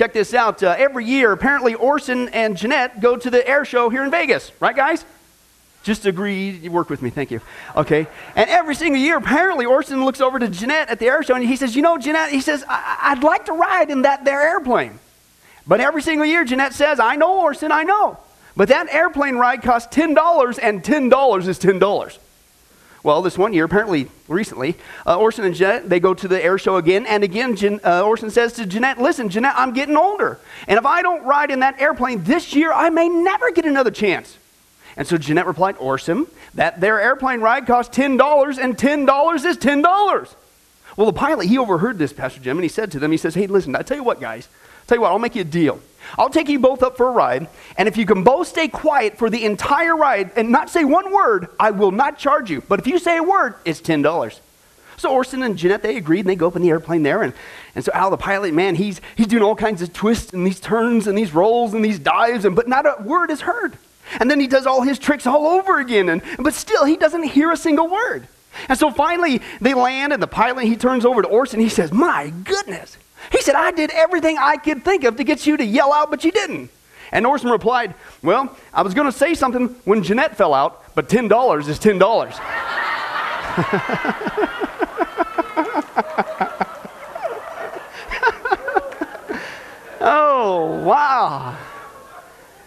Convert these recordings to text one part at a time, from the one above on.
check this out. Uh, every year, apparently Orson and Jeanette go to the air show here in Vegas. Right, guys? Just agree. You work with me. Thank you. Okay. And every single year, apparently, Orson looks over to Jeanette at the air show and he says, You know, Jeanette, he says, I- would like to ride in that there airplane. But every single year, Jeanette says, I know, Orson, I know. But that airplane ride costs $10 and $10 is $10. Well, this one year, apparently recently, uh, Orson and Jeanette, they go to the air show again. And again, Jen, uh, Orson says to Jeanette, Listen, Jeanette, I'm getting older. And if I don't ride in that airplane this year, I may never get another chance. And so Jeanette replied, Orson, that their airplane ride costs $10 and $10 is $10. Well, the pilot, he overheard this, Pastor Jim, and he said to them, he says, hey, listen, I tell you what, guys, I tell you what, I'll make you a deal. I'll take you both up for a ride, and if you can both stay quiet for the entire ride and not say one word, I will not charge you. But if you say a word, it's $10. So Orson and Jeanette, they agreed, and they go up in the airplane there. And, and so Al, the pilot, man, he's, he's doing all kinds of twists and these turns and these rolls and these dives, and, but not a word is heard. And then he does all his tricks all over again, and, but still he doesn't hear a single word. And so finally they land, and the pilot he turns over to Orson. He says, My goodness. He said, I did everything I could think of to get you to yell out, but you didn't. And Orson replied, Well, I was going to say something when Jeanette fell out, but $10 is $10. oh, wow.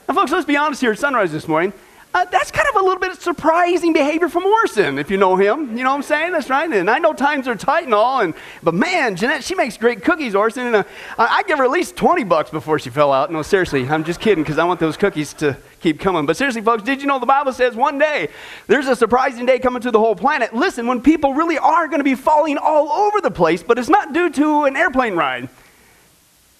Now, folks, let's be honest here at sunrise this morning. Uh, that's kind of a little bit of surprising behavior from Orson, if you know him. You know what I'm saying? That's right. And I know times are tight and all, and but man, Jeanette, she makes great cookies, Orson. And uh, I'd give her at least 20 bucks before she fell out. No, seriously, I'm just kidding because I want those cookies to keep coming. But seriously, folks, did you know the Bible says one day there's a surprising day coming to the whole planet? Listen, when people really are going to be falling all over the place, but it's not due to an airplane ride.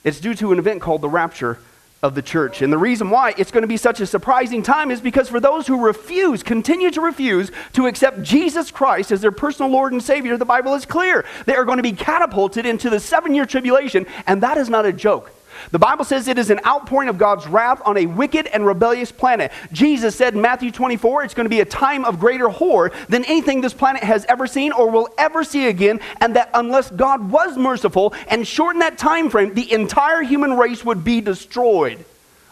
It's due to an event called the rapture of the church. And the reason why it's going to be such a surprising time is because for those who refuse, continue to refuse to accept Jesus Christ as their personal Lord and Savior, the Bible is clear. They are going to be catapulted into the seven year tribulation, and that is not a joke. The Bible says it is an outpouring of God's wrath on a wicked and rebellious planet. Jesus said in Matthew 24, it's going to be a time of greater horror than anything this planet has ever seen or will ever see again, and that unless God was merciful and shortened that time frame, the entire human race would be destroyed.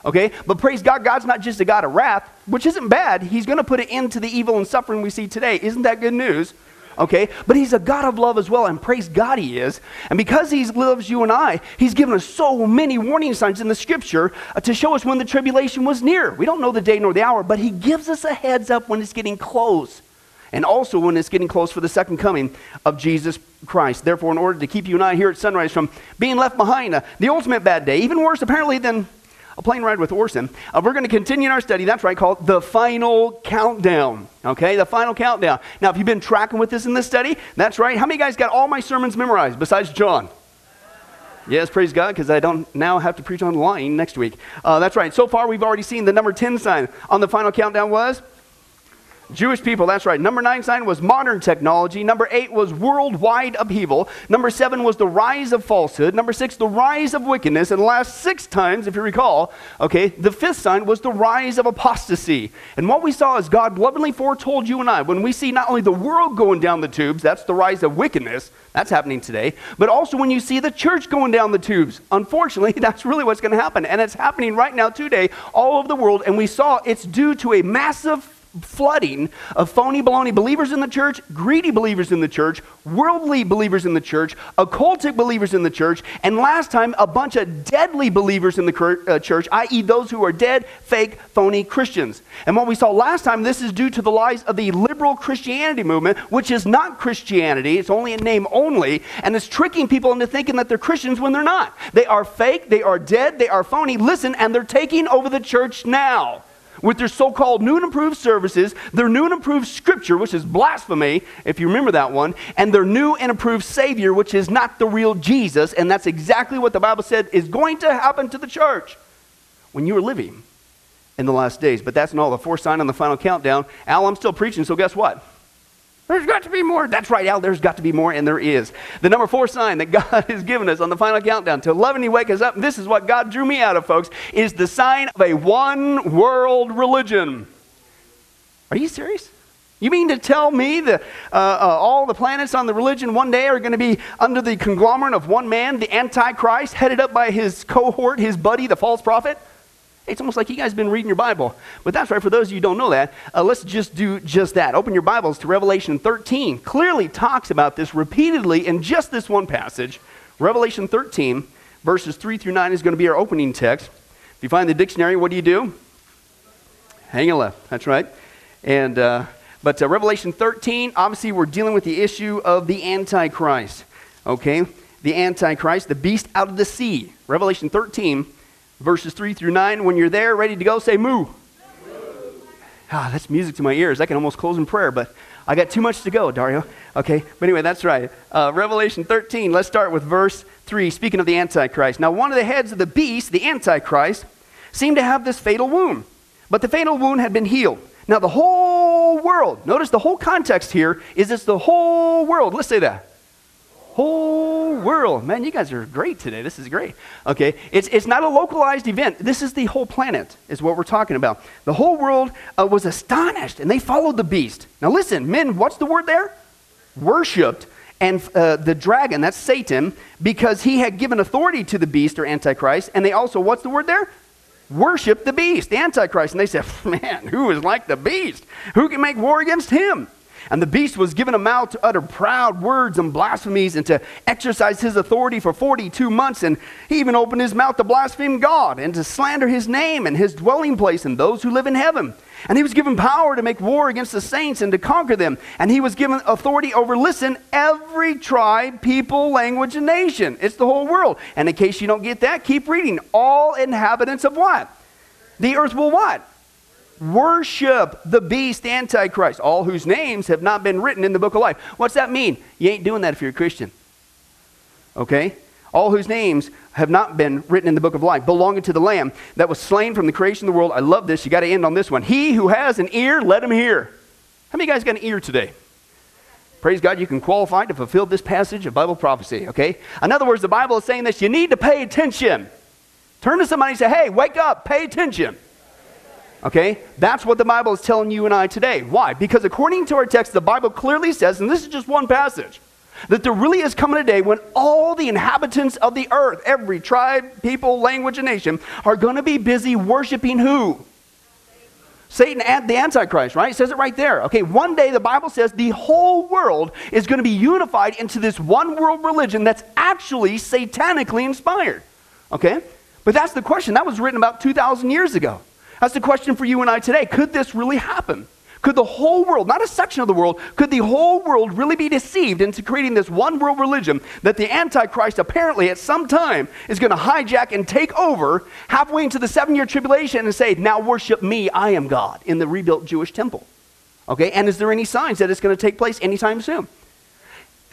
Okay? But praise God, God's not just a God of wrath, which isn't bad. He's going to put an end to the evil and suffering we see today. Isn't that good news? Okay? But he's a God of love as well, and praise God he is. And because he loves you and I, he's given us so many warning signs in the scripture uh, to show us when the tribulation was near. We don't know the day nor the hour, but he gives us a heads up when it's getting close. And also when it's getting close for the second coming of Jesus Christ. Therefore, in order to keep you and I here at sunrise from being left behind, uh, the ultimate bad day, even worse apparently than a plane ride with Orson. Uh, we're going to continue in our study. That's right, called The Final Countdown. Okay, The Final Countdown. Now, if you've been tracking with this in this study, that's right. How many guys got all my sermons memorized besides John? Yes, praise God, because I don't now have to preach online next week. Uh, that's right. So far, we've already seen the number 10 sign on the final countdown was Jewish people, that's right. Number nine sign was modern technology. Number eight was worldwide upheaval. Number seven was the rise of falsehood. Number six, the rise of wickedness. And the last six times, if you recall, okay, the fifth sign was the rise of apostasy. And what we saw is God lovingly foretold you and I when we see not only the world going down the tubes, that's the rise of wickedness, that's happening today, but also when you see the church going down the tubes. Unfortunately, that's really what's going to happen. And it's happening right now today all over the world. And we saw it's due to a massive flooding of phony baloney believers in the church, greedy believers in the church, worldly believers in the church, occultic believers in the church, and last time, a bunch of deadly believers in the uh, church, i.e., those who are dead, fake, phony Christians. And what we saw last time, this is due to the lies of the liberal Christianity movement, which is not Christianity, it's only a name only, and it's tricking people into thinking that they're Christians when they're not. They are fake, they are dead, they are phony. Listen, and they're taking over the church now with their so called new and improved services, their new and improved scripture, which is blasphemy, if you remember that one, and their new and improved Savior, which is not the real Jesus. And that's exactly what the Bible said is going to happen to the church when you are living in the last days. But that's not all. The fourth sign on the final countdown. Al, I'm still preaching, so guess what? There's got to be more. That's right, Al. There's got to be more, and there is. The number four sign that God has given us on the final countdown to He wake us up. This is what God drew me out of, folks. Is the sign of a one world religion. Are you serious? You mean to tell me that uh, uh, all the planets on the religion one day are going to be under the conglomerate of one man, the Antichrist, headed up by his cohort, his buddy, the false prophet? It's almost like you guys have been reading your Bible. But that's right, for those of you who don't know that, uh, let's just do just that. Open your Bibles to Revelation 13. Clearly talks about this repeatedly in just this one passage. Revelation 13, verses 3 through 9 is going to be our opening text. If you find the dictionary, what do you do? Hang a left. That's right. And. Uh, but uh, Revelation 13, obviously, we're dealing with the issue of the Antichrist. Okay? The Antichrist, the beast out of the sea. Revelation 13, verses 3 through 9. When you're there, ready to go, say moo. Ah, that's music to my ears. I can almost close in prayer, but I got too much to go, Dario. Okay, but anyway, that's right. Uh, Revelation 13, let's start with verse 3, speaking of the Antichrist. Now, one of the heads of the beast, the Antichrist, seemed to have this fatal wound, but the fatal wound had been healed. Now, the whole world, notice the whole context here is it's the whole world. Let's say that. Whole world. Man, you guys are great today. This is great. Okay, it's, it's not a localized event. This is the whole planet, is what we're talking about. The whole world uh, was astonished and they followed the beast. Now, listen, men, what's the word there? Worshipped and uh, the dragon, that's Satan, because he had given authority to the beast or Antichrist. And they also, what's the word there? worship the beast, the Antichrist. And they said, Man, who is like the beast? Who can make war against him? And the beast was given a mouth to utter proud words and blasphemies and to exercise his authority for 42 months. And he even opened his mouth to blaspheme God and to slander his name and his dwelling place and those who live in heaven. And he was given power to make war against the saints and to conquer them. And he was given authority over, listen, every tribe, people, language, and nation. It's the whole world. And in case you don't get that, keep reading. All inhabitants of what? The earth will what? Worship the beast, Antichrist, all whose names have not been written in the book of life. What's that mean? You ain't doing that if you're a Christian. Okay? all whose names have not been written in the book of life, belonging to the Lamb that was slain from the creation of the world. I love this. You got to end on this one. He who has an ear, let him hear. How many guys got an ear today? Praise God, you can qualify to fulfill this passage of Bible prophecy, okay? In other words, the Bible is saying this you need to pay attention. Turn to somebody and say, hey, wake up, pay attention. Okay? That's what the Bible is telling you and I today. Why? Because according to our text, the Bible clearly says, and this is just one passage, that there really is coming a day when all the inhabitants of the earth, every tribe, people, language, and nation, are going to be busy worshiping who? Satan and the Antichrist, right? It says it right there. Okay, one day the Bible says the whole world is going to be unified into this one world religion that's actually satanically inspired. Okay? But that's the question. That was written about 2,000 years ago. That's the question for you and I today. Could this really happen? Could the whole world, not a section of the world, could the whole world really be deceived into creating this one world religion that the Antichrist apparently at some time is going to hijack and take over halfway into the seven year tribulation and say, Now worship me, I am God, in the rebuilt Jewish temple? Okay, and is there any signs that it's going to take place anytime soon?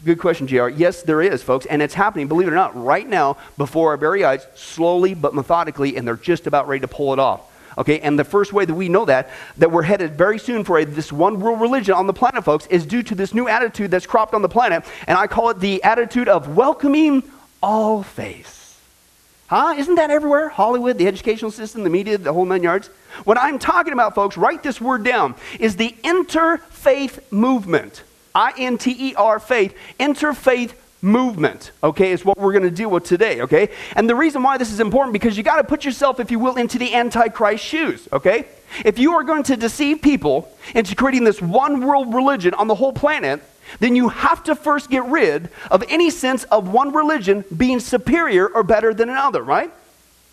Good question, JR. Yes, there is, folks, and it's happening, believe it or not, right now before our very eyes, slowly but methodically, and they're just about ready to pull it off. Okay, and the first way that we know that, that we're headed very soon for a, this one world religion on the planet, folks, is due to this new attitude that's cropped on the planet, and I call it the attitude of welcoming all faiths. Huh? Isn't that everywhere? Hollywood, the educational system, the media, the whole nine yards. What I'm talking about, folks, write this word down, is the interfaith movement. I N T E R faith, interfaith movement, okay, is what we're going to deal with today, okay? And the reason why this is important because you got to put yourself, if you will, into the Antichrist shoes, okay? If you are going to deceive people into creating this one world religion on the whole planet, then you have to first get rid of any sense of one religion being superior or better than another, right?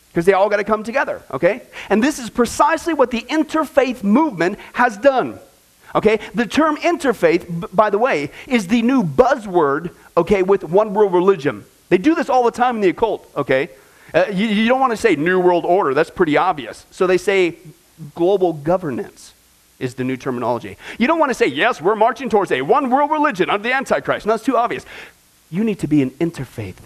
Because they all got to come together, okay? And this is precisely what the interfaith movement has done. Okay? The term interfaith, by the way, is the new buzzword okay, with one world religion. They do this all the time in the occult, okay? Uh, you, you don't want to say New World Order, that's pretty obvious. So they say global governance is the new terminology. You don't want to say, yes, we're marching towards a one world religion under the Antichrist. No, that's too obvious. You need to be an interfaith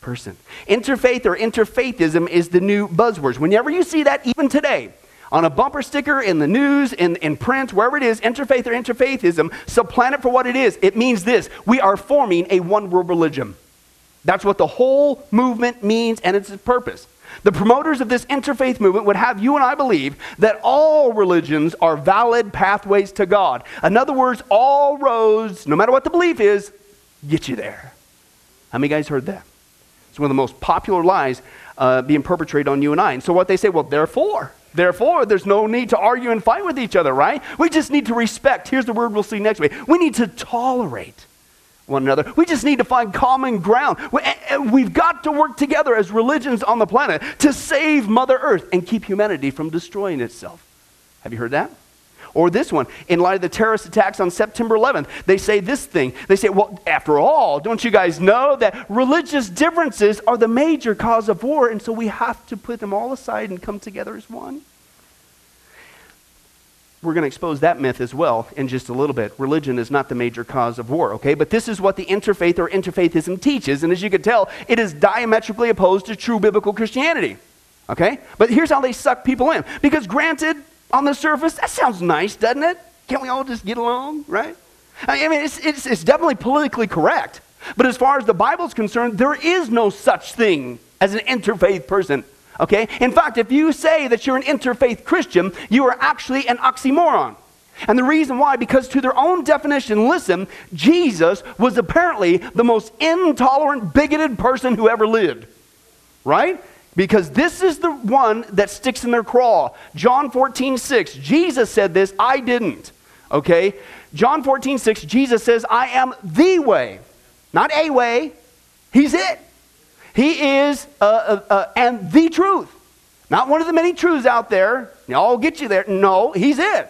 person. Interfaith or interfaithism is the new buzzwords. Whenever you see that, even today, on a bumper sticker, in the news, in, in print, wherever it is, interfaith or interfaithism, supplant it for what it is. It means this we are forming a one world religion. That's what the whole movement means and its purpose. The promoters of this interfaith movement would have you and I believe that all religions are valid pathways to God. In other words, all roads, no matter what the belief is, get you there. How many guys heard that? It's one of the most popular lies uh, being perpetrated on you and I. And so what they say, well, therefore, therefore, there's no need to argue and fight with each other, right? We just need to respect. Here's the word we'll see next week. We need to tolerate one another. We just need to find common ground. Eh, eh, we've got to work together as religions on the planet to save Mother Earth and keep humanity from destroying itself. Have you heard that? Or this one, in light of the terrorist attacks on September 11th, they say this thing. They say, well, after all, don't you guys know that religious differences are the major cause of war, and so we have to put them all aside and come together as one? We're going to expose that myth as well in just a little bit. Religion is not the major cause of war, okay? But this is what the interfaith or interfaithism teaches, and as you can tell, it is diametrically opposed to true biblical Christianity. Okay? But here's how they suck people in. Because granted, on the surface, that sounds nice, doesn't it? Can't we all just get along, right? I mean, it's, it's, it's definitely politically correct. But as far as the Bible's concerned, there is no such thing as an interfaith person. Okay? In fact, if you say that you're an interfaith Christian, you are actually an oxymoron. And the reason why, because to their own definition, listen, Jesus was apparently the most intolerant, bigoted person who ever lived. Right? Because this is the one that sticks in their craw. John 14, 6. Jesus said this, I didn't. Okay? John 14, 6, Jesus says, I am the way. Not a way. He's it. He is uh, uh, uh, and the truth. Not one of the many truths out there. I'll get you there. No, he's it.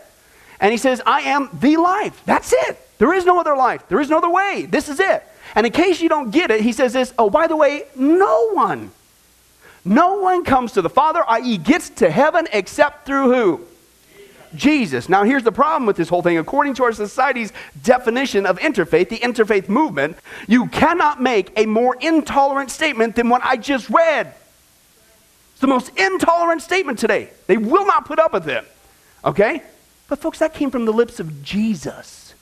And he says, I am the life. That's it. There is no other life. There is no other way. This is it. And in case you don't get it, he says this, oh, by the way, no one no one comes to the Father, i.e., gets to heaven, except through who? Jesus. Now, here's the problem with this whole thing. According to our society's definition of interfaith, the interfaith movement, you cannot make a more intolerant statement than what I just read. It's the most intolerant statement today. They will not put up with it. Okay? But, folks, that came from the lips of Jesus.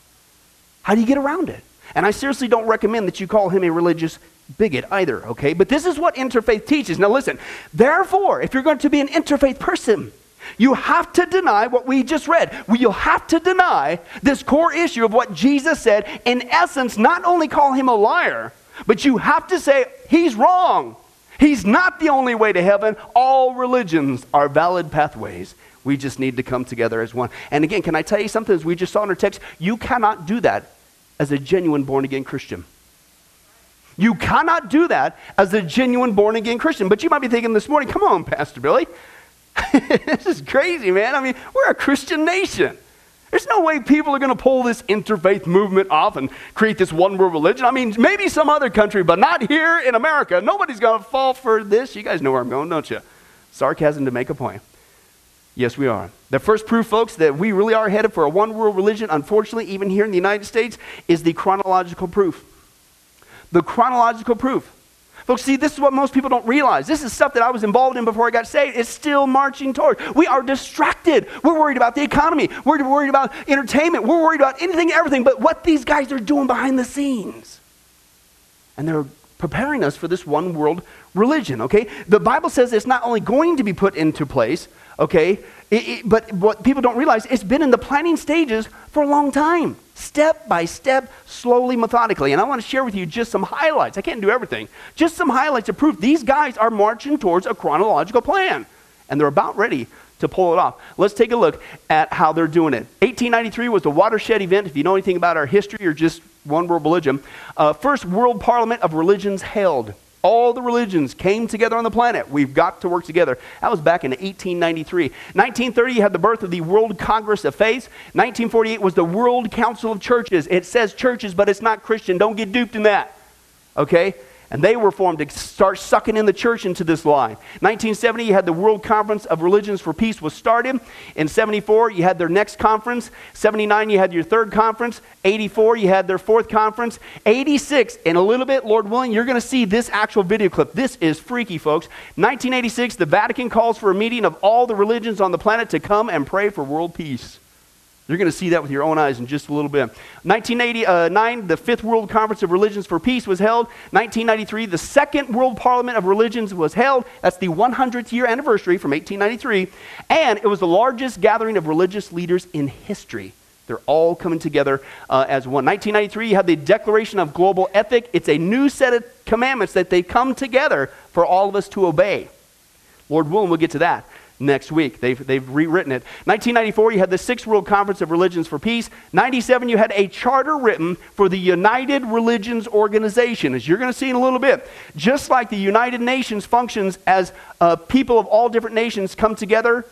How do you get around it? And I seriously don't recommend that you call him a religious bigot either, okay? But this is what interfaith teaches. Now listen, therefore, if you're going to be an interfaith person, you have to deny what we just read. You'll have to deny this core issue of what Jesus said. In essence, not only call him a liar, but you have to say he's wrong. He's not the only way to heaven. All religions are valid pathways. We just need to come together as one. And again, can I tell you something? As we just saw in our text, you cannot do that as a genuine born again Christian. You cannot do that as a genuine born again Christian. But you might be thinking this morning, come on, Pastor Billy. this is crazy, man. I mean, we're a Christian nation. There's no way people are going to pull this interfaith movement off and create this one world religion. I mean, maybe some other country, but not here in America. Nobody's going to fall for this. You guys know where I'm going, don't you? Sarcasm to make a point. Yes, we are. The first proof, folks, that we really are headed for a one world religion, unfortunately, even here in the United States, is the chronological proof the chronological proof. Folks, see, this is what most people don't realize. This is stuff that I was involved in before I got saved. It's still marching toward. We are distracted. We're worried about the economy. We're worried about entertainment. We're worried about anything everything but what these guys are doing behind the scenes. And they're preparing us for this one world religion, okay? The Bible says it's not only going to be put into place, okay, it, it, but what people don't realize, it's been in the planning stages for a long time step by step, slowly, methodically. And I want to share with you just some highlights. I can't do everything. Just some highlights of proof these guys are marching towards a chronological plan. And they're about ready to pull it off. Let's take a look at how they're doing it. 1893 was the watershed event. If you know anything about our history or just one world religion, uh, first World Parliament of Religions held. All the religions came together on the planet. We've got to work together. That was back in 1893. 1930, you had the birth of the World Congress of Faith. 1948 was the World Council of Churches. It says churches, but it's not Christian. Don't get duped in that. Okay? And they were formed to start sucking in the church into this line. 1970, you had the World Conference of Religions for Peace was started. In 74, you had their next conference. 79, you had your third conference. 84, you had their fourth conference. 86, in a little bit, Lord willing, you're going to see this actual video clip. This is freaky, folks. 1986, the Vatican calls for a meeting of all the religions on the planet to come and pray for world peace. You're going to see that with your own eyes in just a little bit. 1989, the Fifth World Conference of Religions for Peace was held. 1993, the Second World Parliament of Religions was held. That's the 100th year anniversary from 1893. And it was the largest gathering of religious leaders in history. They're all coming together uh, as one. 1993, you have the Declaration of Global Ethic. It's a new set of commandments that they come together for all of us to obey. Lord willing, we'll get to that next week. They've, they've rewritten it. 1994, you had the Sixth World Conference of Religions for Peace. 97, you had a charter written for the United Religions Organization, as you're going to see in a little bit. Just like the United Nations functions as uh, people of all different nations come together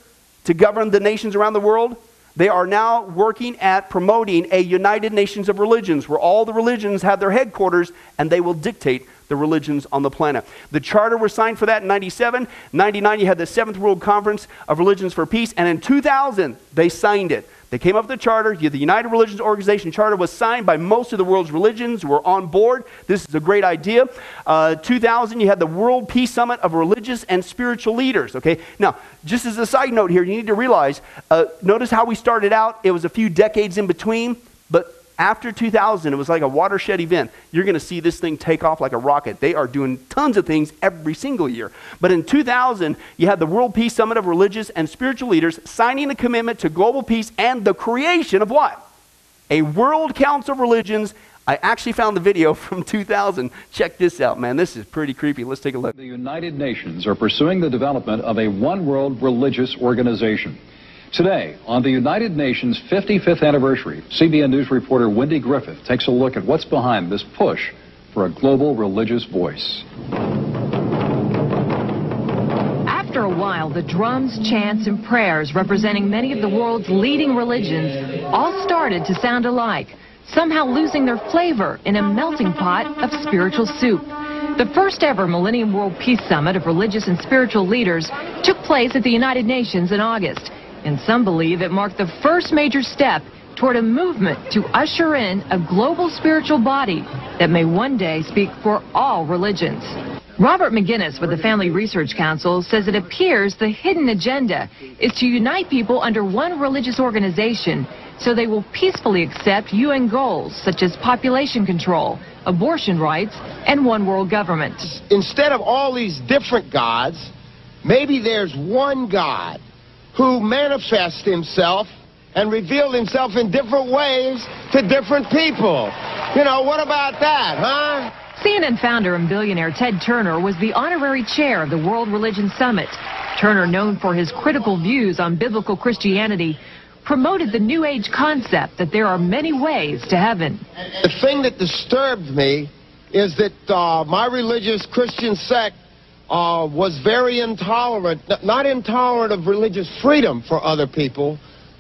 to govern the nations around the world, they are now working at promoting a United Nations of Religions where all the religions have their headquarters and they will dictate the religions on the planet. The charter was signed for that in 97. 99, you had the Seventh World Conference of Religions for Peace. And in 2000, they signed it. They came up with the charter. The United Religions Organization charter was signed by most of the world's religions were on board. This is a great idea. Uh, 2000, you had the World Peace Summit of Religious and Spiritual Leaders. Okay, now just as a side note here, you need to realize. Uh, notice how we started out. It was a few decades in between, but after 2000, it was like a watershed event. You're going to see this thing take off like a rocket. They are doing tons of things every single year. But in 2000, you had the World Peace Summit of Religious and Spiritual Leaders signing a commitment to global peace and the creation of what? A World Council of Religions. I actually found the video from 2000. Check this out, man. This is pretty creepy. Let's take a look. The United Nations are pursuing the development of a one world religious organization. Today, on the United Nations 55th anniversary, CBN News reporter Wendy Griffith takes a look at what's behind this push for a global religious voice. After a while, the drums, chants, and prayers representing many of the world's leading religions all started to sound alike, somehow losing their flavor in a melting pot of spiritual soup. The first ever Millennium World Peace Summit of religious and spiritual leaders took place at the United Nations in August and some believe it marked the first major step toward a movement to usher in a global spiritual body that may one day speak for all religions. Robert Maginnis with the Family Research Council says it appears the hidden agenda is to unite people under one religious organization so they will peacefully accept UN goals such as population control, abortion rights, and one world government. Instead of all these different gods, maybe there's one God who manifests himself and revealed himself in different ways to different people. You know, what about that, huh? CNN founder and billionaire Ted Turner was the honorary chair of the World Religion Summit. Turner, known for his critical views on biblical Christianity, promoted the New Age concept that there are many ways to heaven. The thing that disturbed me is that uh, my religious Christian sect uh, was very intolerant, not intolerant of religious freedom for other people,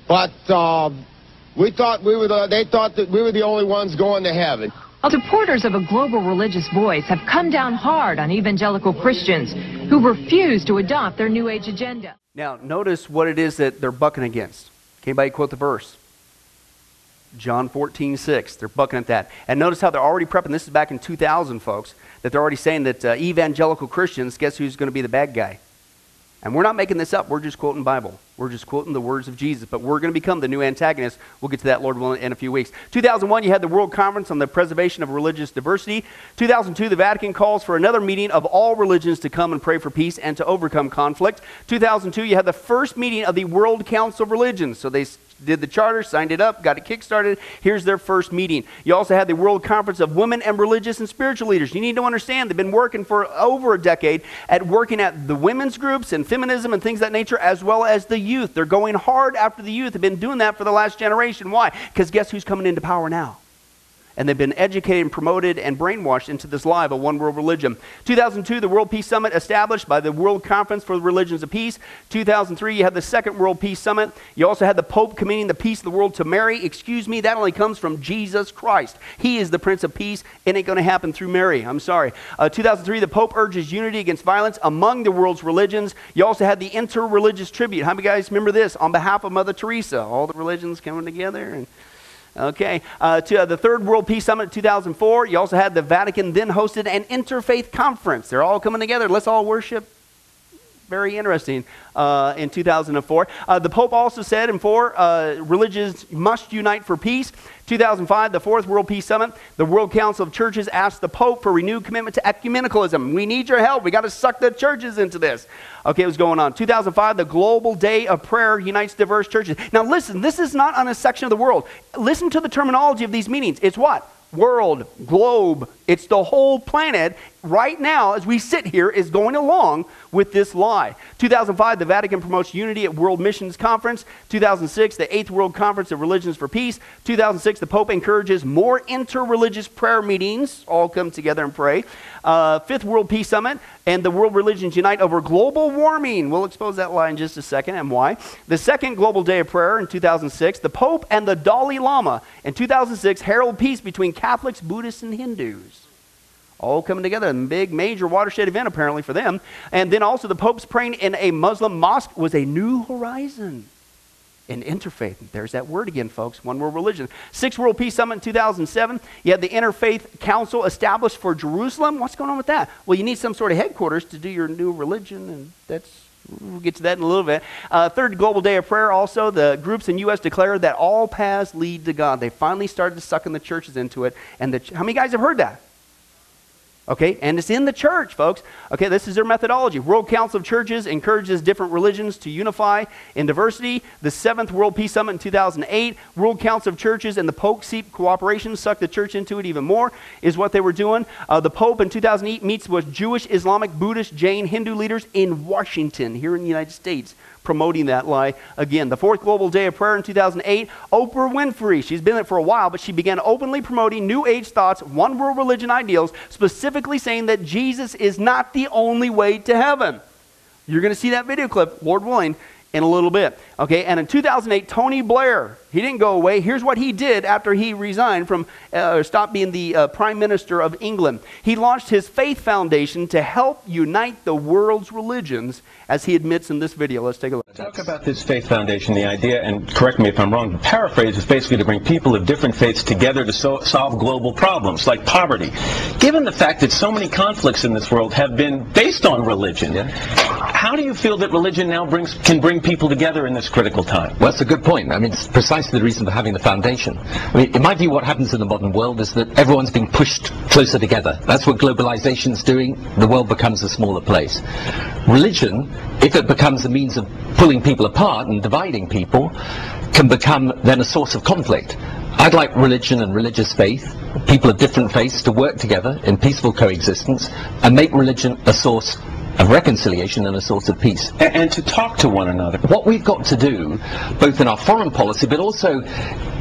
but uh, we thought we were the, they thought that we were the only ones going to heaven. Supporters of a global religious voice have come down hard on evangelical Christians who refuse to adopt their New Age agenda. Now, notice what it is that they're bucking against. Can anybody quote the verse? John 14, 6. They're bucking at that. And notice how they're already prepping. This is back in 2000, folks that they're already saying that uh, evangelical Christians, guess who's going to be the bad guy? And we're not making this up. We're just quoting Bible. We're just quoting the words of Jesus. But we're going to become the new antagonist. We'll get to that, Lord willing, in a few weeks. 2001, you had the World Conference on the Preservation of Religious Diversity. 2002, the Vatican calls for another meeting of all religions to come and pray for peace and to overcome conflict. 2002, you had the first meeting of the World Council of Religions. So they did the charter, signed it up, got it kickstarted. Here's their first meeting. You also had the World Conference of Women and Religious and Spiritual Leaders. You need to understand they've been working for over a decade at working at the women's groups and feminism and things of that nature, as well as the youth. They're going hard after the youth. They've been doing that for the last generation. Why? Because guess who's coming into power now? And they've been educated and promoted and brainwashed into this lie of a one world religion. 2002, the World Peace Summit established by the World Conference for the Religions of Peace. 2003, you had the Second World Peace Summit. You also had the Pope committing the peace of the world to Mary. Excuse me, that only comes from Jesus Christ. He is the Prince of Peace. It ain't going to happen through Mary. I'm sorry. Uh, 2003, the Pope urges unity against violence among the world's religions. You also had the Inter-Religious Tribute. How many guys remember this? On behalf of Mother Teresa, all the religions coming together and Okay, uh, to uh, the Third World Peace Summit 2004. You also had the Vatican then hosted an interfaith conference. They're all coming together. Let's all worship Very interesting uh, in 2004. Uh, the Pope also said in four, uh, religions must unite for peace. 2005, the Fourth World Peace Summit, the World Council of Churches asked the Pope for renewed commitment to ecumenicalism. We need your help. We got to suck the churches into this. Okay, what's going on. 2005, the Global Day of Prayer unites diverse churches. Now, listen, this is not on a section of the world. Listen to the terminology of these meetings. It's what? World, globe. It's the whole planet right now, as we sit here, is going along with this lie. 2005, the Vatican promotes unity at World Missions Conference. 2006, the Eighth World Conference of Religions for Peace. 2006, the Pope encourages more interreligious prayer meetings. All come together and pray. Uh, Fifth World Peace Summit and the World Religions Unite over global warming. We'll expose that lie in just a second and why. The Second Global Day of Prayer in 2006, the Pope and the Dalai Lama in 2006 herald peace between Catholics, Buddhists, and Hindus all coming together. A big, major watershed event, apparently, for them. And then also, the Pope's praying in a Muslim mosque was a new horizon in interfaith. There's that word again, folks. One world religion. six World Peace Summit in 2007. You had the Interfaith Council established for Jerusalem. What's going on with that? Well, you need some sort of headquarters to do your new religion, and that's We'll get to that in a little bit. Uh, third Global Day of Prayer, also, the groups in U.S. declare that all paths lead to God. They finally started sucking the churches into it. And the, how many guys have heard that? Okay, and it's in the church, folks. Okay, this is their methodology. World Council of Churches encourages different religions to unify in diversity. The Seventh World Peace Summit in 2008, World Council of Churches and the Pope seek cooperation, suck the church into it even more, is what they were doing. Uh, the Pope in 2008 meets with Jewish, Islamic, Buddhist, Jain, Hindu leaders in Washington, here in the United States promoting that lie again. The fourth Global Day of Prayer in 2008, Oprah Winfrey, she's been there for a while, but she began openly promoting New Age thoughts, one world religion ideals, specifically saying that Jesus is not the only way to heaven. You're going to see that video clip, Lord willing, in a little bit. Okay, and in 2008, Tony Blair, he didn't go away. Here's what he did after he resigned from, uh, stopped being the uh, Prime Minister of England. He launched his Faith Foundation to help unite the world's religions, as he admits in this video. Let's take a look. Talk about this Faith Foundation, the idea, and correct me if I'm wrong, the paraphrase is basically to bring people of different faiths together to so solve global problems like poverty. Given the fact that so many conflicts in this world have been based on religion, yeah. how do you feel that religion now brings can bring people together in this critical time? Well, that's a good point. I mean, it's precisely the reason for having the foundation. I mean, in my view, what happens in the modern world is that everyone's being pushed closer together. That's what globalization's doing. The world becomes a smaller place. Religion, if it becomes a means of pulling people apart and dividing people, can become then a source of conflict. I'd like religion and religious faith, people of different faiths, to work together in peaceful coexistence and make religion a source of reconciliation and a source of peace. And, and, to talk to one another. What we've got to do, both in our foreign policy, but also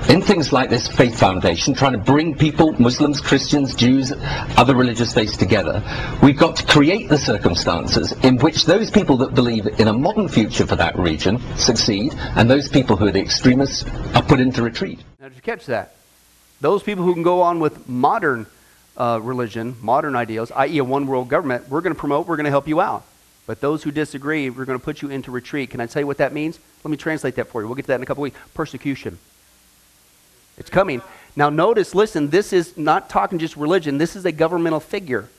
in things like this Faith Foundation, trying to bring people, Muslims, Christians, Jews, other religious faiths together, we've got to create the circumstances in which those people that believe in a modern future for that region succeed, and those people who are the extremists are put into retreat. Now, did you catch that? Those people who can go on with modern uh, religion, modern ideals, i.e., a one world government, we're going to promote, we're going to help you out. But those who disagree, we're going to put you into retreat. Can I tell you what that means? Let me translate that for you. We'll get to that in a couple weeks. Persecution. It's coming. Now, notice, listen, this is not talking just religion, this is a governmental figure.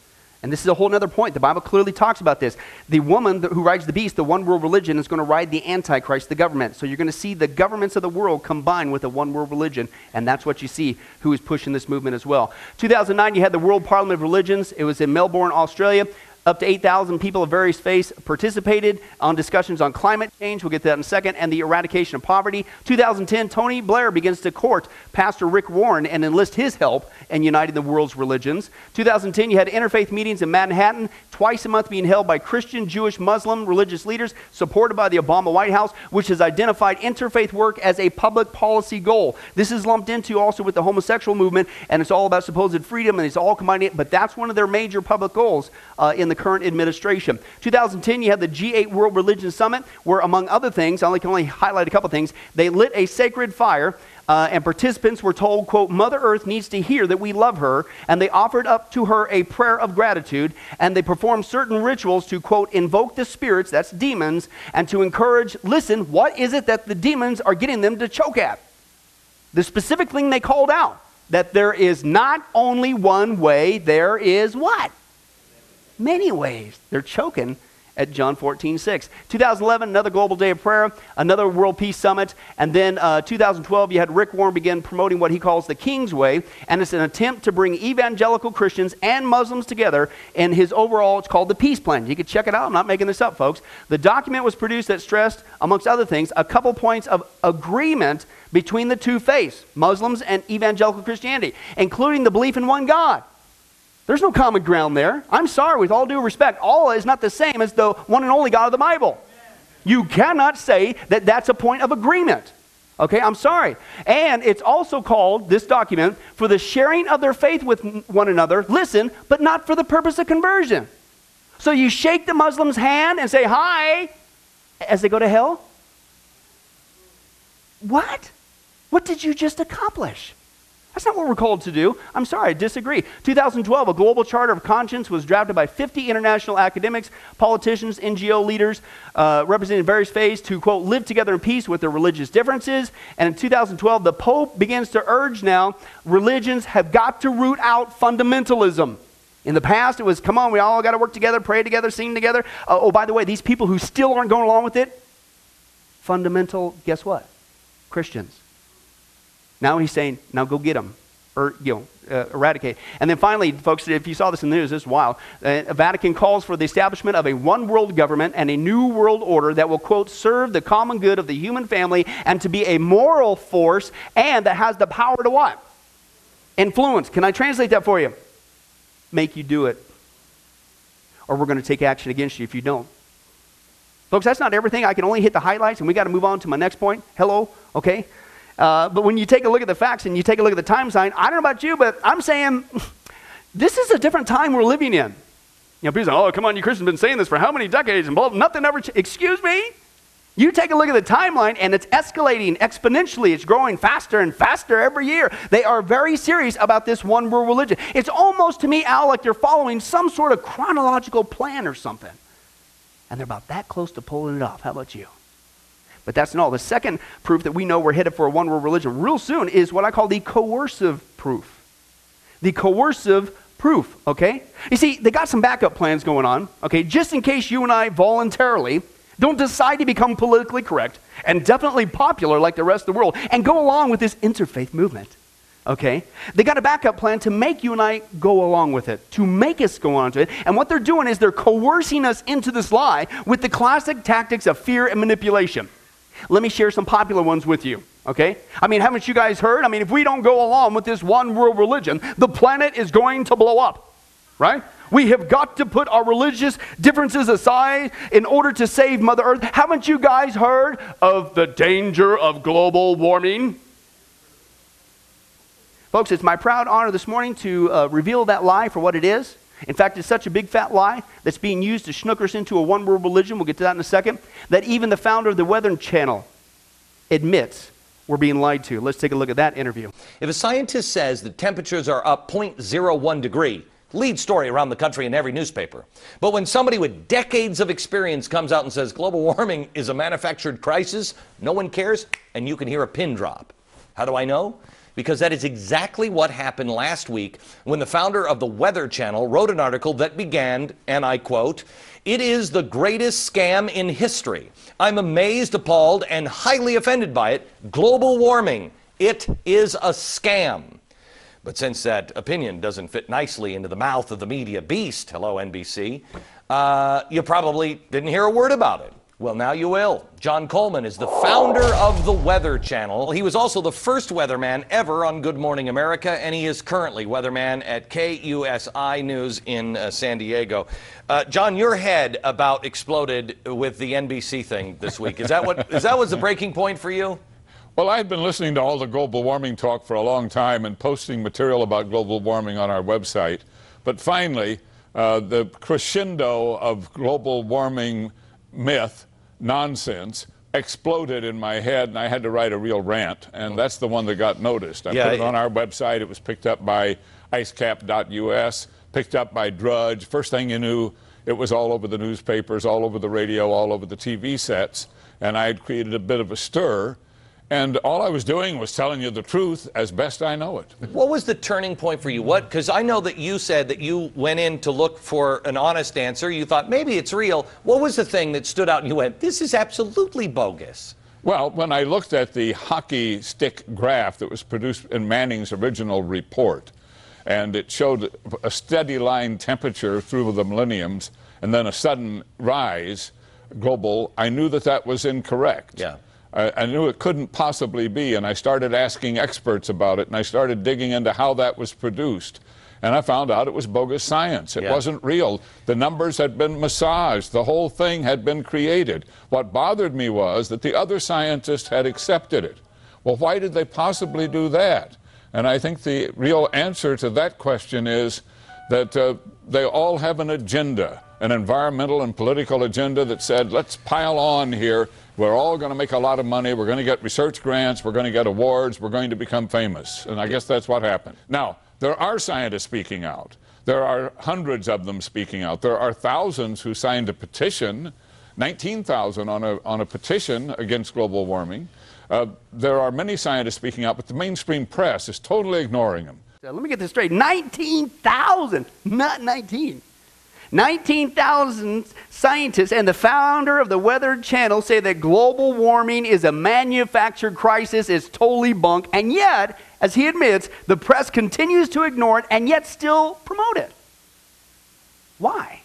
And this is a whole other point. The Bible clearly talks about this. The woman who rides the beast, the one world religion, is going to ride the Antichrist, the government. So you're going to see the governments of the world combine with a one world religion. And that's what you see who is pushing this movement as well. 2009, you had the World Parliament of Religions. It was in Melbourne, Australia. Up to 8,000 people of various faiths participated on discussions on climate change. We'll get to that in a second. And the eradication of poverty. 2010, Tony Blair begins to court Pastor Rick Warren and enlist his help in uniting the world's religions. 2010, you had interfaith meetings in Manhattan, twice a month being held by Christian, Jewish, Muslim religious leaders, supported by the Obama White House, which has identified interfaith work as a public policy goal. This is lumped into also with the homosexual movement, and it's all about supposed freedom, and it's all combining it, but that's one of their major public goals uh, in the current administration. 2010, you had the G8 World Religion Summit, where, among other things, I only can only highlight a couple things, they lit a sacred fire. Uh, and participants were told, quote, Mother Earth needs to hear that we love her, and they offered up to her a prayer of gratitude, and they performed certain rituals to, quote, invoke the spirits, that's demons, and to encourage, listen, what is it that the demons are getting them to choke at? The specific thing they called out, that there is not only one way, there is what? Many ways. They're choking at John 14, 6. 2011, another Global Day of Prayer, another World Peace Summit, and then uh, 2012, you had Rick Warren begin promoting what he calls the King's Way, and it's an attempt to bring evangelical Christians and Muslims together in his overall, it's called the Peace Plan. You can check it out. I'm not making this up, folks. The document was produced that stressed, amongst other things, a couple points of agreement between the two faiths, Muslims and evangelical Christianity, including the belief in one God. There's no common ground there. I'm sorry, with all due respect, Allah is not the same as the one and only God of the Bible. You cannot say that that's a point of agreement. Okay, I'm sorry. And it's also called, this document, for the sharing of their faith with one another, listen, but not for the purpose of conversion. So you shake the Muslim's hand and say, hi, as they go to hell? What? What did you just accomplish? That's not what we're called to do. I'm sorry, I disagree. 2012, a global charter of conscience was drafted by 50 international academics, politicians, NGO leaders uh, representing various faiths to, quote, live together in peace with their religious differences. And in 2012, the Pope begins to urge now religions have got to root out fundamentalism. In the past, it was, come on, we all got to work together, pray together, sing together. Uh, oh, by the way, these people who still aren't going along with it, fundamental, guess what? Christians. Now he's saying, now go get them. Or, you know, uh, eradicate. And then finally, folks, if you saw this in the news, this is wild. Uh, Vatican calls for the establishment of a one world government and a new world order that will, quote, serve the common good of the human family and to be a moral force and that has the power to what? Influence. Can I translate that for you? Make you do it. Or we're going to take action against you if you don't. Folks, that's not everything. I can only hit the highlights, and we got to move on to my next point. Hello, okay? Uh, but when you take a look at the facts and you take a look at the time sign, I don't know about you, but I'm saying this is a different time we're living in. You know, people say, oh, come on, you Christians have been saying this for how many decades? And blah, nothing ever, ch-. excuse me? You take a look at the timeline and it's escalating exponentially. It's growing faster and faster every year. They are very serious about this one world religion. It's almost to me, Al, like they're following some sort of chronological plan or something. And they're about that close to pulling it off. How about you? But that's not all. The second proof that we know we're headed for a one world religion real soon is what I call the coercive proof. The coercive proof, okay? You see, they got some backup plans going on, okay, just in case you and I voluntarily don't decide to become politically correct and definitely popular like the rest of the world and go along with this interfaith movement. Okay? They got a backup plan to make you and I go along with it, to make us go on to it. And what they're doing is they're coercing us into this lie with the classic tactics of fear and manipulation. Let me share some popular ones with you. Okay? I mean, haven't you guys heard? I mean, if we don't go along with this one world religion, the planet is going to blow up. Right? We have got to put our religious differences aside in order to save Mother Earth. Haven't you guys heard of the danger of global warming? Folks, it's my proud honor this morning to uh, reveal that lie for what it is. In fact, it's such a big fat lie that's being used to schnook us into a one world religion, we'll get to that in a second, that even the founder of the Weather Channel admits we're being lied to. Let's take a look at that interview. If a scientist says that temperatures are up 0.01 degree, lead story around the country in every newspaper. But when somebody with decades of experience comes out and says global warming is a manufactured crisis, no one cares, and you can hear a pin drop. How do I know? Because that is exactly what happened last week when the founder of the Weather Channel wrote an article that began, and I quote, It is the greatest scam in history. I'm amazed, appalled, and highly offended by it. Global warming. It is a scam. But since that opinion doesn't fit nicely into the mouth of the media beast, hello, NBC, uh, you probably didn't hear a word about it. Well, now you will. John Coleman is the founder of the Weather Channel. He was also the first weatherman ever on Good Morning America, and he is currently weatherman at KUSI News in uh, San Diego. Uh, John, your head about exploded with the NBC thing this week. Is that what is that was the breaking point for you? Well, I had been listening to all the global warming talk for a long time and posting material about global warming on our website. But finally, uh, the crescendo of global warming myth nonsense exploded in my head and I had to write a real rant and that's the one that got noticed. I yeah, put it on our website. It was picked up by icecap.us, picked up by Drudge. First thing you knew, it was all over the newspapers, all over the radio, all over the TV sets and I had created a bit of a stir And all I was doing was telling you the truth as best I know it. What was the turning point for you? What? Because I know that you said that you went in to look for an honest answer. You thought maybe it's real. What was the thing that stood out and you went, this is absolutely bogus? Well, when I looked at the hockey stick graph that was produced in Manning's original report, and it showed a steady line temperature through the millenniums and then a sudden rise global, I knew that that was incorrect. Yeah. I, I knew it couldn't possibly be, and I started asking experts about it, and I started digging into how that was produced. And I found out it was bogus science. It Yeah. wasn't real. The numbers had been massaged. The whole thing had been created. What bothered me was that the other scientists had accepted it. Well, why did they possibly do that? And I think the real answer to that question is that uh, they all have an agenda, an environmental and political agenda that said, let's pile on here. We're all going to make a lot of money. We're going to get research grants. We're going to get awards. We're going to become famous. And I guess that's what happened. Now, there are scientists speaking out. There are hundreds of them speaking out. There are thousands who signed a petition, 19,000 on a, on a petition against global warming. Uh, there are many scientists speaking out, but the mainstream press is totally ignoring them. Let me get this straight 19,000, not 19. 19,000 scientists and the founder of the Weather Channel say that global warming is a manufactured crisis, it's totally bunk, and yet, as he admits, the press continues to ignore it and yet still promote it. Why?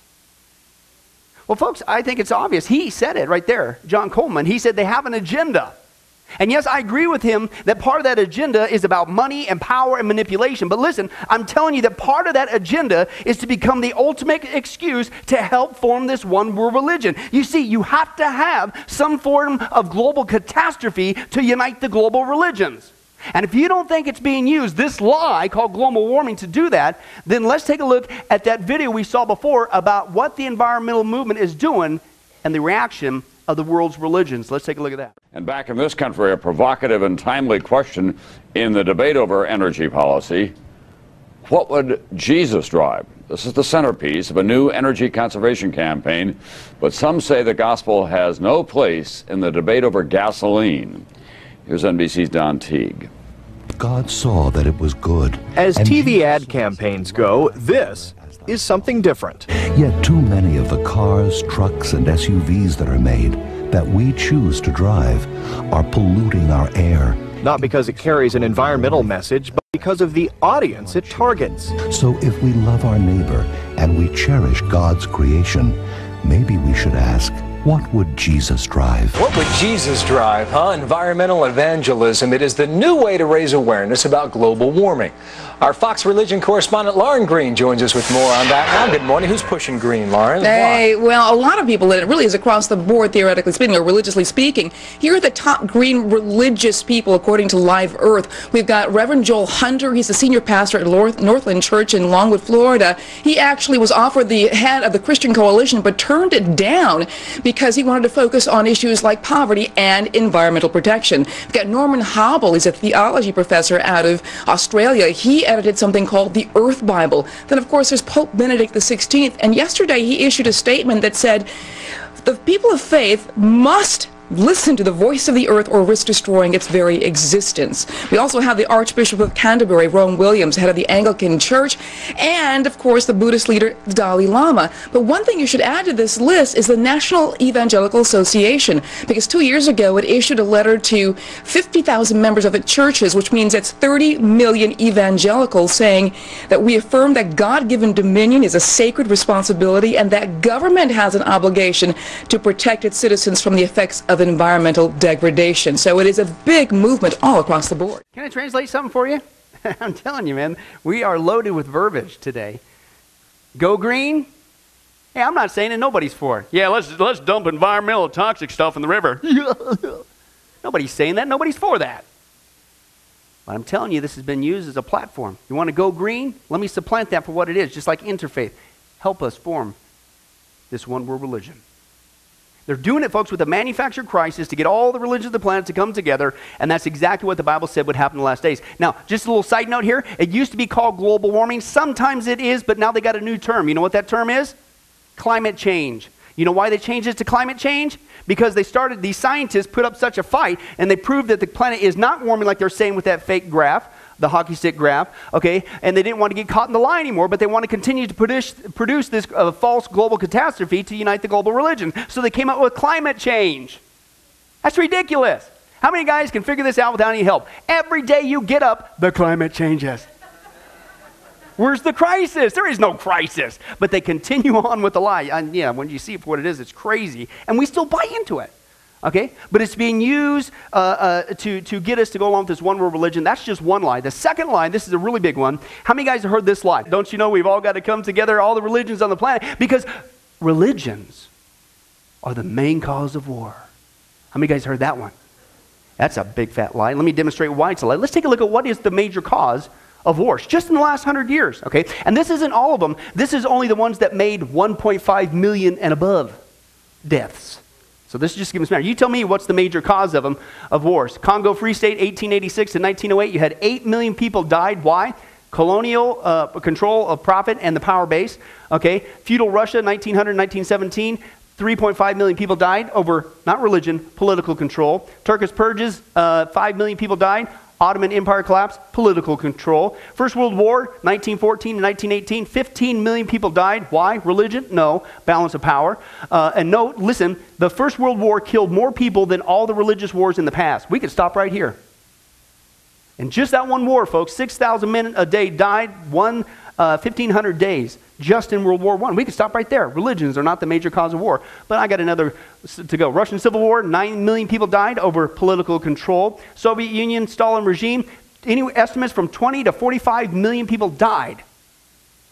Well, folks, I think it's obvious. He said it right there, John Coleman. He said they have an agenda. And yes, I agree with him that part of that agenda is about money and power and manipulation. But listen, I'm telling you that part of that agenda is to become the ultimate excuse to help form this one world religion. You see, you have to have some form of global catastrophe to unite the global religions. And if you don't think it's being used, this lie called global warming, to do that, then let's take a look at that video we saw before about what the environmental movement is doing and the reaction of the world's religions. Let's take a look at that. And back in this country, a provocative and timely question in the debate over energy policy what would Jesus drive? This is the centerpiece of a new energy conservation campaign, but some say the gospel has no place in the debate over gasoline. Here's NBC's Don Teague. God saw that it was good. As TV ad campaigns go, this is something different. Yet too many of the cars, trucks, and SUVs that are made that we choose to drive are polluting our air. Not because it carries an environmental message, but because of the audience it targets. So if we love our neighbor and we cherish God's creation, maybe we should ask, what would Jesus drive? What would Jesus drive, huh? Environmental evangelism. It is the new way to raise awareness about global warming. Our Fox religion correspondent Lauren Green joins us with more on that now. Good morning. Who's pushing green, Lauren? Hey, well, a lot of people, and it really is across the board, theoretically speaking, or religiously speaking. Here are the top green religious people, according to Live Earth. We've got Reverend Joel Hunter. He's the senior pastor at Northland Church in Longwood, Florida. He actually was offered the head of the Christian Coalition, but turned it down because he wanted to focus on issues like poverty and environmental protection. We've got Norman Habel. He's a theology professor out of Australia. He edited something called the Earth Bible. Then, of course, there's Pope Benedict XVI. And yesterday he issued a statement that said, the people of faith must listen to the voice of the earth or risk destroying its very existence. We also have the Archbishop of Canterbury, Rowan Williams, head of the Anglican Church, and of course the Buddhist leader, the Dalai Lama. But one thing you should add to this list is the National Evangelical Association, because two years ago it issued a letter to 50,000 members of its churches, which means it's 30 million evangelicals saying that we affirm that God-given dominion is a sacred responsibility and that government has an obligation to protect its citizens from the effects of environmental degradation. So it is a big movement all across the board. Can I translate something for you? I'm telling you, man, we are loaded with verbiage today. Go green? Hey, I'm not saying it. Nobody's for it. Yeah, let's let's dump environmental toxic stuff in the river. Nobody's saying that. Nobody's for that. But I'm telling you, this has been used as a platform. You want to go green? Let me supplant that for what it is, just like interfaith. Help us form this one world religion. They're doing it, folks, with a manufactured crisis to get all the religions of the planet to come together, and that's exactly what the Bible said would happen in the last days. Now, just a little side note here. It used to be called global warming. Sometimes it is, but now they got a new term. You know what that term is? Climate change. You know why they changed it to climate change? Because they started, these scientists put up such a fight and they proved that the planet is not warming like they're saying with that fake graph, the hockey stick graph, okay? And they didn't want to get caught in the lie anymore, but they want to continue to produce, produce this uh, false global catastrophe to unite the global religion. So they came up with climate change. That's ridiculous. How many guys can figure this out without any help? Every day you get up, the climate changes. Where's the crisis? There is no crisis. But they continue on with the lie. And yeah, when you see it for what it is, it's crazy. And we still buy into it. Okay? But it's being used uh, uh, to, to get us to go along with this one world religion. That's just one lie. The second lie, this is a really big one. How many guys have heard this lie? Don't you know we've all got to come together, all the religions on the planet? Because religions are the main cause of war. How many guys heard that one? That's a big fat lie. Let me demonstrate why it's a lie. Let's take a look at what is the major cause of wars just in the last hundred years, okay? And this isn't all of them. This is only the ones that made 1.5 million and above deaths. So this is just gives me. You tell me what's the major cause of them of wars. Congo Free State, 1886 to 1908, you had 8 million people died. Why? Colonial uh, control of profit and the power base. Okay. Feudal Russia, 1900, 1917. 3.5 million people died over, not religion, political control. Turkish purges, uh, 5 million people died. Ottoman Empire collapse, political control. First World War, 1914 to 1918, 15 million people died. Why? Religion? No. Balance of power. Uh, and note, listen, the First World War killed more people than all the religious wars in the past. We could stop right here. And just that one war, folks, 6,000 men a day died, one, uh, 1,500 days just in World War I. We could stop right there. Religions are not the major cause of war. But I got another to go. Russian Civil War, 9 million people died over political control. Soviet Union, Stalin regime, any estimates from 20 to 45 million people died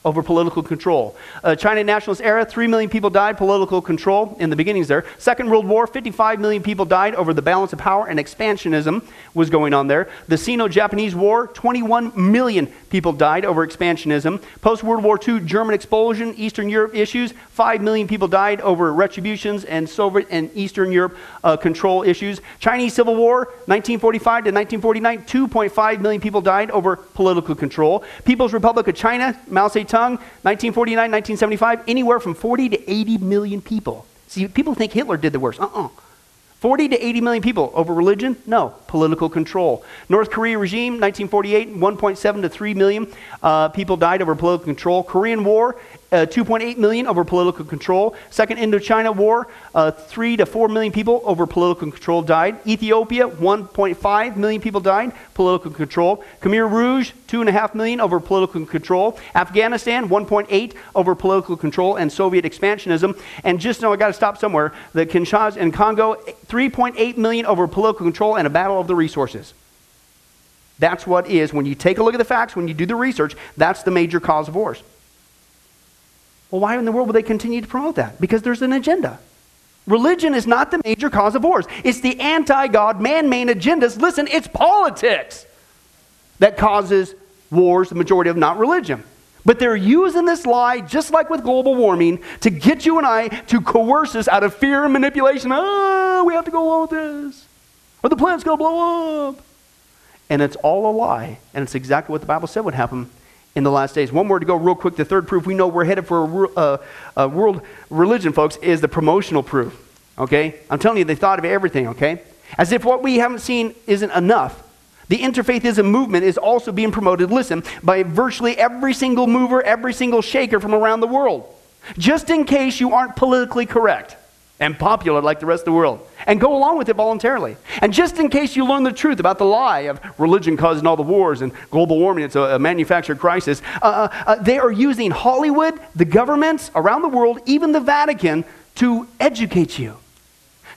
over political control. Uh, China nationalist era, 3 million people died, political control in the beginnings there. Second World War, 55 million people died over the balance of power and expansionism was going on there. The Sino-Japanese War, 21 million people died over expansionism. Post-World War II, German expulsion, Eastern Europe issues, 5 million people died over retributions and Soviet and Eastern Europe uh, control issues. Chinese Civil War, 1945 to 1949, 2.5 million people died over political control. People's Republic of China, Mao Zedong, 1949, 1975, anywhere from 40 to 80 million people. See, people think Hitler did the worst. Uh-uh. 40 to 80 million people over religion? No. Political control. North Korea regime, 1948, 1.7 to 3 million uh, people died over political control. Korean War, uh, 2.8 million over political control. Second Indochina War, uh, 3 to 4 million people over political control died. Ethiopia, 1.5 million people died, political control. Khmer Rouge, 2.5 million over political control. Afghanistan, 1.8 over political control and Soviet expansionism. And just know I got to stop somewhere. The Kinshasa and Congo, 3.8 million over political control and a battle of the resources. That's what is, when you take a look at the facts, when you do the research, that's the major cause of wars. Well, why in the world would they continue to promote that? Because there's an agenda. Religion is not the major cause of wars. It's the anti God, man made agendas. Listen, it's politics that causes wars, the majority of not religion. But they're using this lie, just like with global warming, to get you and I to coerce us out of fear and manipulation. Oh, we have to go along with this. Or the planet's going to blow up. And it's all a lie. And it's exactly what the Bible said would happen in the last days. One more to go real quick. The third proof we know we're headed for a, uh, a world religion, folks, is the promotional proof. Okay? I'm telling you, they thought of everything, okay? As if what we haven't seen isn't enough. The interfaithism movement is also being promoted, listen, by virtually every single mover, every single shaker from around the world. Just in case you aren't politically correct and popular like the rest of the world. And go along with it voluntarily. And just in case you learn the truth about the lie of religion causing all the wars and global warming, it's a, a manufactured crisis, uh, uh, uh, they are using Hollywood, the governments around the world, even the Vatican, to educate you.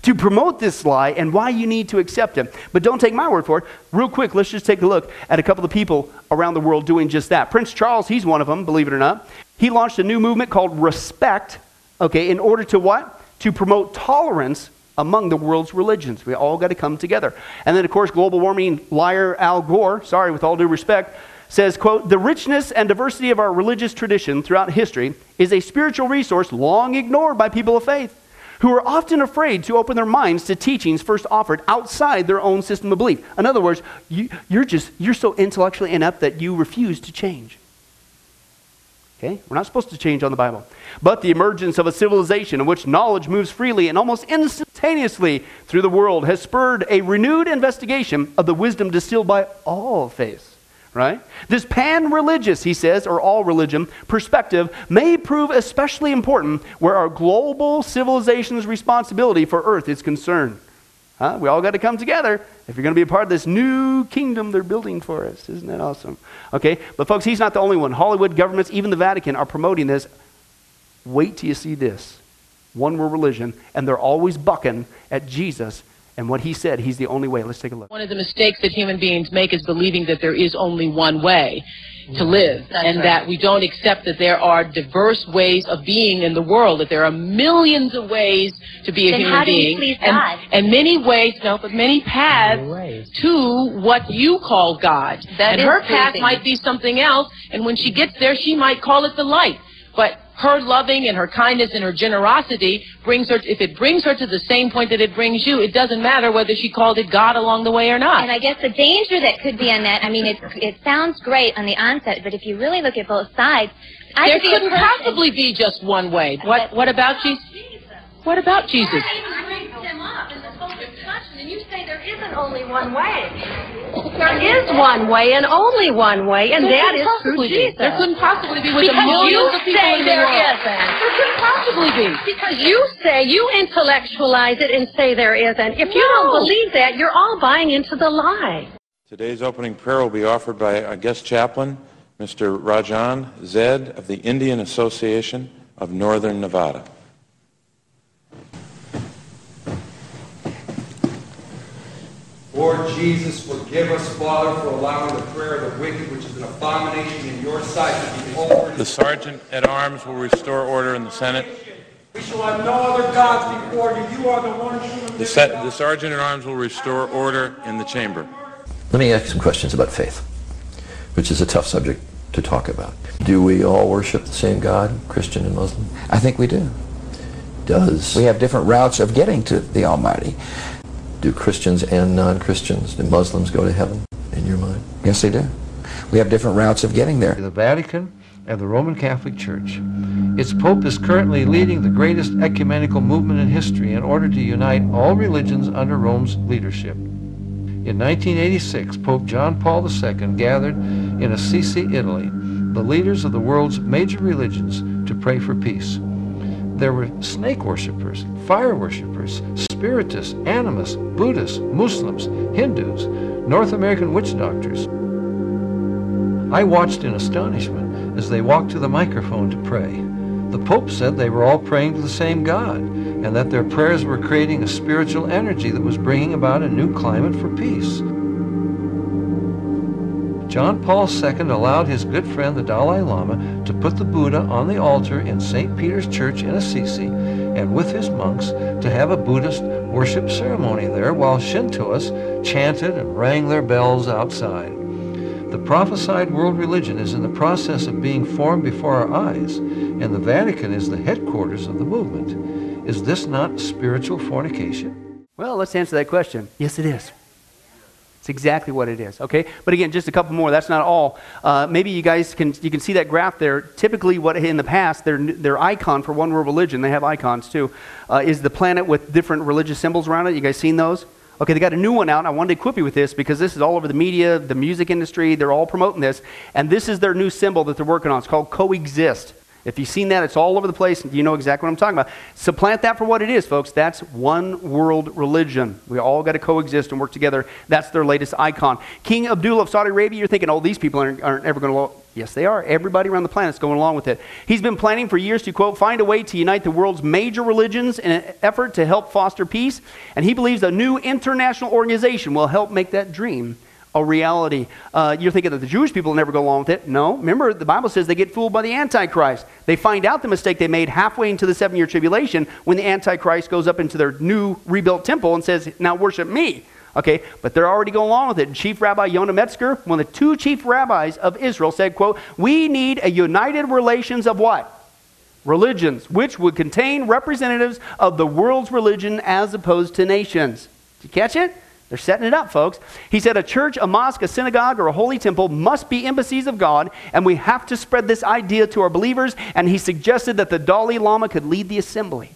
To promote this lie and why you need to accept it. But don't take my word for it. Real quick, let's just take a look at a couple of people around the world doing just that. Prince Charles, he's one of them, believe it or not. He launched a new movement called Respect, okay, in order to what? To promote tolerance among the world's religions. We all got to come together. And then, of course, global warming liar Al Gore, sorry, with all due respect, says, quote, the richness and diversity of our religious tradition throughout history is a spiritual resource long ignored by people of faith who are often afraid to open their minds to teachings first offered outside their own system of belief. In other words, you, are just, you're so intellectually inept that you refuse to change. Okay? We're not supposed to change on the Bible. But the emergence of a civilization in which knowledge moves freely and almost instantaneously through the world has spurred a renewed investigation of the wisdom distilled by all faiths. Right? This pan religious, he says, or all religion perspective may prove especially important where our global civilization's responsibility for earth is concerned. Huh? We all got to come together if you're going to be a part of this new kingdom they're building for us. Isn't that awesome? Okay, but folks, he's not the only one. Hollywood governments, even the Vatican, are promoting this. Wait till you see this one world religion, and they're always bucking at Jesus and what he said. He's the only way. Let's take a look. One of the mistakes that human beings make is believing that there is only one way to live That's and right. that we don't accept that there are diverse ways of being in the world, that there are millions of ways to be a Then human how do being. please and, God? and many ways, no, but many paths to what you call God. That and is her path pleasing. might be something else, and when she gets there, she might call it the light. But her loving and her kindness and her generosity brings her, if it brings her to the same point that it brings you, it doesn't matter whether she called it God along the way or not. And I guess the danger that could be in that, I mean, it, it sounds great on the onset, but if you really look at both sides, I there could couldn't person- possibly be just one way. What what about Jesus? What about Jesus? Isn't only one way. There is one way and only one way, and There that through possibly. Jesus. There couldn't possibly be with the because millions you of people say in the there world. isn't. There couldn't possibly be. Because you say, you intellectualize it and say there isn't. If you don't believe that, you're all buying into the lie. Today's opening prayer will be offered by a guest chaplain, Mr. Rajan Zed of the Indian Association of Northern Nevada. Lord Jesus, forgive us, Father, for allowing the prayer of the wicked, which is an abomination in your sight, to be offered. The Sergeant at Arms will restore order in the Senate. We shall have no other gods before you. You are the one true The, se- the Sergeant at Arms will restore order in the chamber. Let me ask some questions about faith, which is a tough subject to talk about. Do we all worship the same God, Christian and Muslim? I think we do. Does We have different routes of getting to the Almighty. Do Christians and non-Christians, do Muslims go to heaven in your mind? Yes, they do. We have different routes of getting there. The Vatican and the Roman Catholic Church. Its Pope is currently leading the greatest ecumenical movement in history in order to unite all religions under Rome's leadership. In 1986, Pope John Paul II gathered in Assisi, Italy, the leaders of the world's major religions to pray for peace. There were snake worshippers, fire worshippers, spiritists, animists, Buddhists, Muslims, Hindus, North American witch doctors. I watched in astonishment as they walked to the microphone to pray. The Pope said they were all praying to the same God and that their prayers were creating a spiritual energy that was bringing about a new climate for peace. John Paul II allowed his good friend the Dalai Lama to put the Buddha on the altar in St. Peter's Church in Assisi and with his monks to have a Buddhist worship ceremony there while Shintoists chanted and rang their bells outside. The prophesied world religion is in the process of being formed before our eyes, and the Vatican is the headquarters of the movement. Is this not spiritual fornication? Well, let's answer that question. Yes, it is. It's exactly what it is. Okay, but again, just a couple more. That's not all. Uh, maybe you guys can you can see that graph there. Typically, what in the past their their icon for one world religion, they have icons too, uh, is the planet with different religious symbols around it. You guys seen those? Okay, they got a new one out. I wanted to equip you with this because this is all over the media, the music industry. They're all promoting this, and this is their new symbol that they're working on. It's called coexist. If you've seen that, it's all over the place, you know exactly what I'm talking about. Supplant that for what it is, folks. That's one world religion. We all got to coexist and work together. That's their latest icon. King Abdullah of Saudi Arabia, you're thinking, oh, these people aren't, aren't ever going to. Yes, they are. Everybody around the planet is going along with it. He's been planning for years to, quote, find a way to unite the world's major religions in an effort to help foster peace. And he believes a new international organization will help make that dream a reality. Uh, you're thinking that the Jewish people never go along with it. No. Remember, the Bible says they get fooled by the Antichrist. They find out the mistake they made halfway into the seven year tribulation when the Antichrist goes up into their new rebuilt temple and says, Now worship me. Okay, but they're already going along with it. Chief Rabbi Yonah Metzger, one of the two chief rabbis of Israel, said, quote, We need a united relations of what? Religions, which would contain representatives of the world's religion as opposed to nations. Did you catch it? They're setting it up, folks. He said a church, a mosque, a synagogue, or a holy temple must be embassies of God, and we have to spread this idea to our believers. And he suggested that the Dalai Lama could lead the assembly.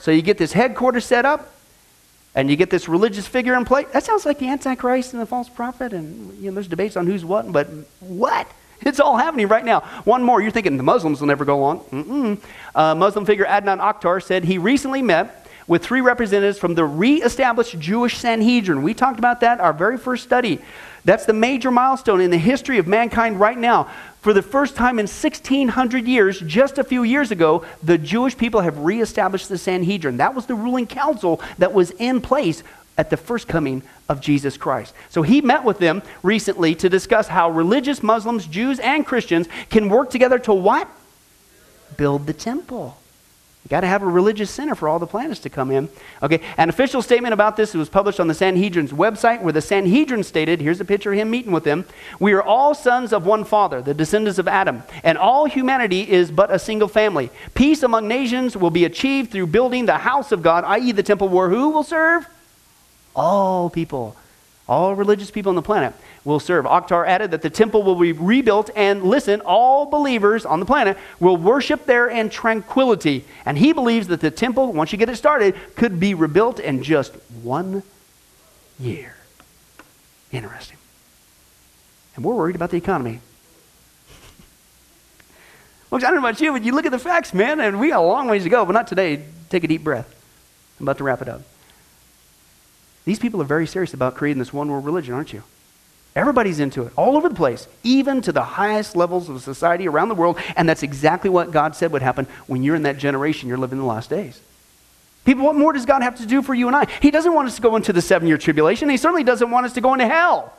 So you get this headquarters set up, and you get this religious figure in place. That sounds like the Antichrist and the false prophet, and you know, there's debates on who's what, but what? It's all happening right now. One more, you're thinking the Muslims will never go along. Uh, Muslim figure Adnan Oktar said he recently met with three representatives from the re-established Jewish Sanhedrin. We talked about that our very first study. That's the major milestone in the history of mankind right now. For the first time in 1600 years, just a few years ago, the Jewish people have re-established the Sanhedrin. That was the ruling council that was in place at the first coming of Jesus Christ. So he met with them recently to discuss how religious Muslims, Jews, and Christians can work together to what? Build the temple. Got to have a religious center for all the planets to come in. Okay, an official statement about this was published on the Sanhedrin's website where the Sanhedrin stated, here's a picture of him meeting with them, we are all sons of one father, the descendants of Adam, and all humanity is but a single family. Peace among nations will be achieved through building the house of God, i.e. the temple where who will serve? All people, all religious people on the planet will serve. Oktar added that the temple will be rebuilt and listen, all believers on the planet will worship there in tranquility. And he believes that the temple, once you get it started, could be rebuilt in just one year. Interesting. And we're worried about the economy. Well, I don't know about you, but you look at the facts, man, and we got a long ways to go, but not today. Take a deep breath. I'm about to wrap it up. These people are very serious about creating this one world religion, aren't you? Everybody's into it, all over the place, even to the highest levels of society around the world. And that's exactly what God said would happen when you're in that generation, you're living the last days. People, what more does God have to do for you and I? He doesn't want us to go into the seven year tribulation. He certainly doesn't want us to go into hell.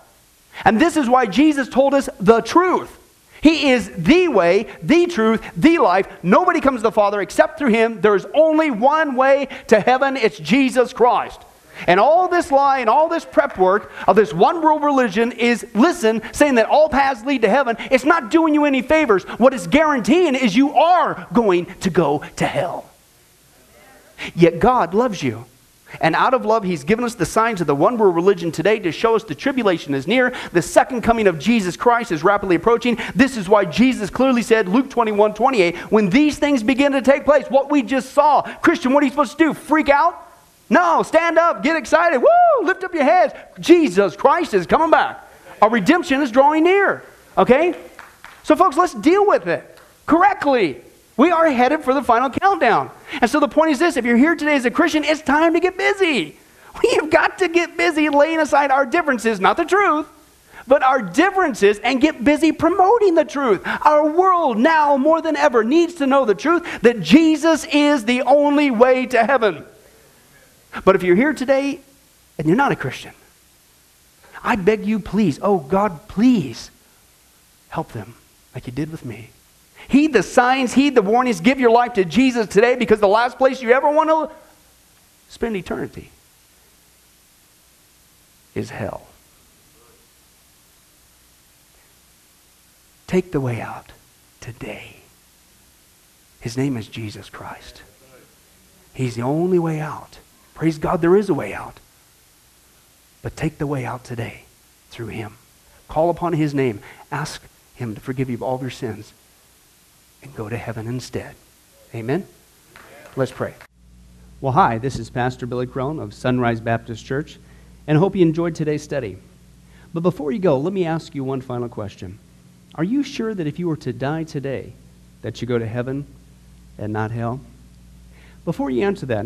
And this is why Jesus told us the truth. He is the way, the truth, the life. Nobody comes to the Father except through Him. There's only one way to heaven it's Jesus Christ. And all this lie and all this prep work of this one world religion is, listen, saying that all paths lead to heaven. It's not doing you any favors. What it's guaranteeing is you are going to go to hell. Yet God loves you. And out of love, He's given us the signs of the one world religion today to show us the tribulation is near. The second coming of Jesus Christ is rapidly approaching. This is why Jesus clearly said, Luke 21 28, when these things begin to take place, what we just saw, Christian, what are you supposed to do? Freak out? No, stand up, get excited. Woo! Lift up your heads. Jesus Christ is coming back. Our redemption is drawing near. Okay? So, folks, let's deal with it correctly. We are headed for the final countdown. And so the point is this if you're here today as a Christian, it's time to get busy. We have got to get busy laying aside our differences, not the truth, but our differences and get busy promoting the truth. Our world now more than ever needs to know the truth that Jesus is the only way to heaven. But if you're here today and you're not a Christian, I beg you, please, oh God, please help them like you did with me. Heed the signs, heed the warnings, give your life to Jesus today because the last place you ever want to spend eternity is hell. Take the way out today. His name is Jesus Christ. He's the only way out. Praise God, there is a way out. But take the way out today through Him. Call upon His name. Ask Him to forgive you of all of your sins and go to heaven instead. Amen? Let's pray. Well, hi, this is Pastor Billy Crone of Sunrise Baptist Church, and I hope you enjoyed today's study. But before you go, let me ask you one final question. Are you sure that if you were to die today, that you go to heaven and not hell? Before you answer that,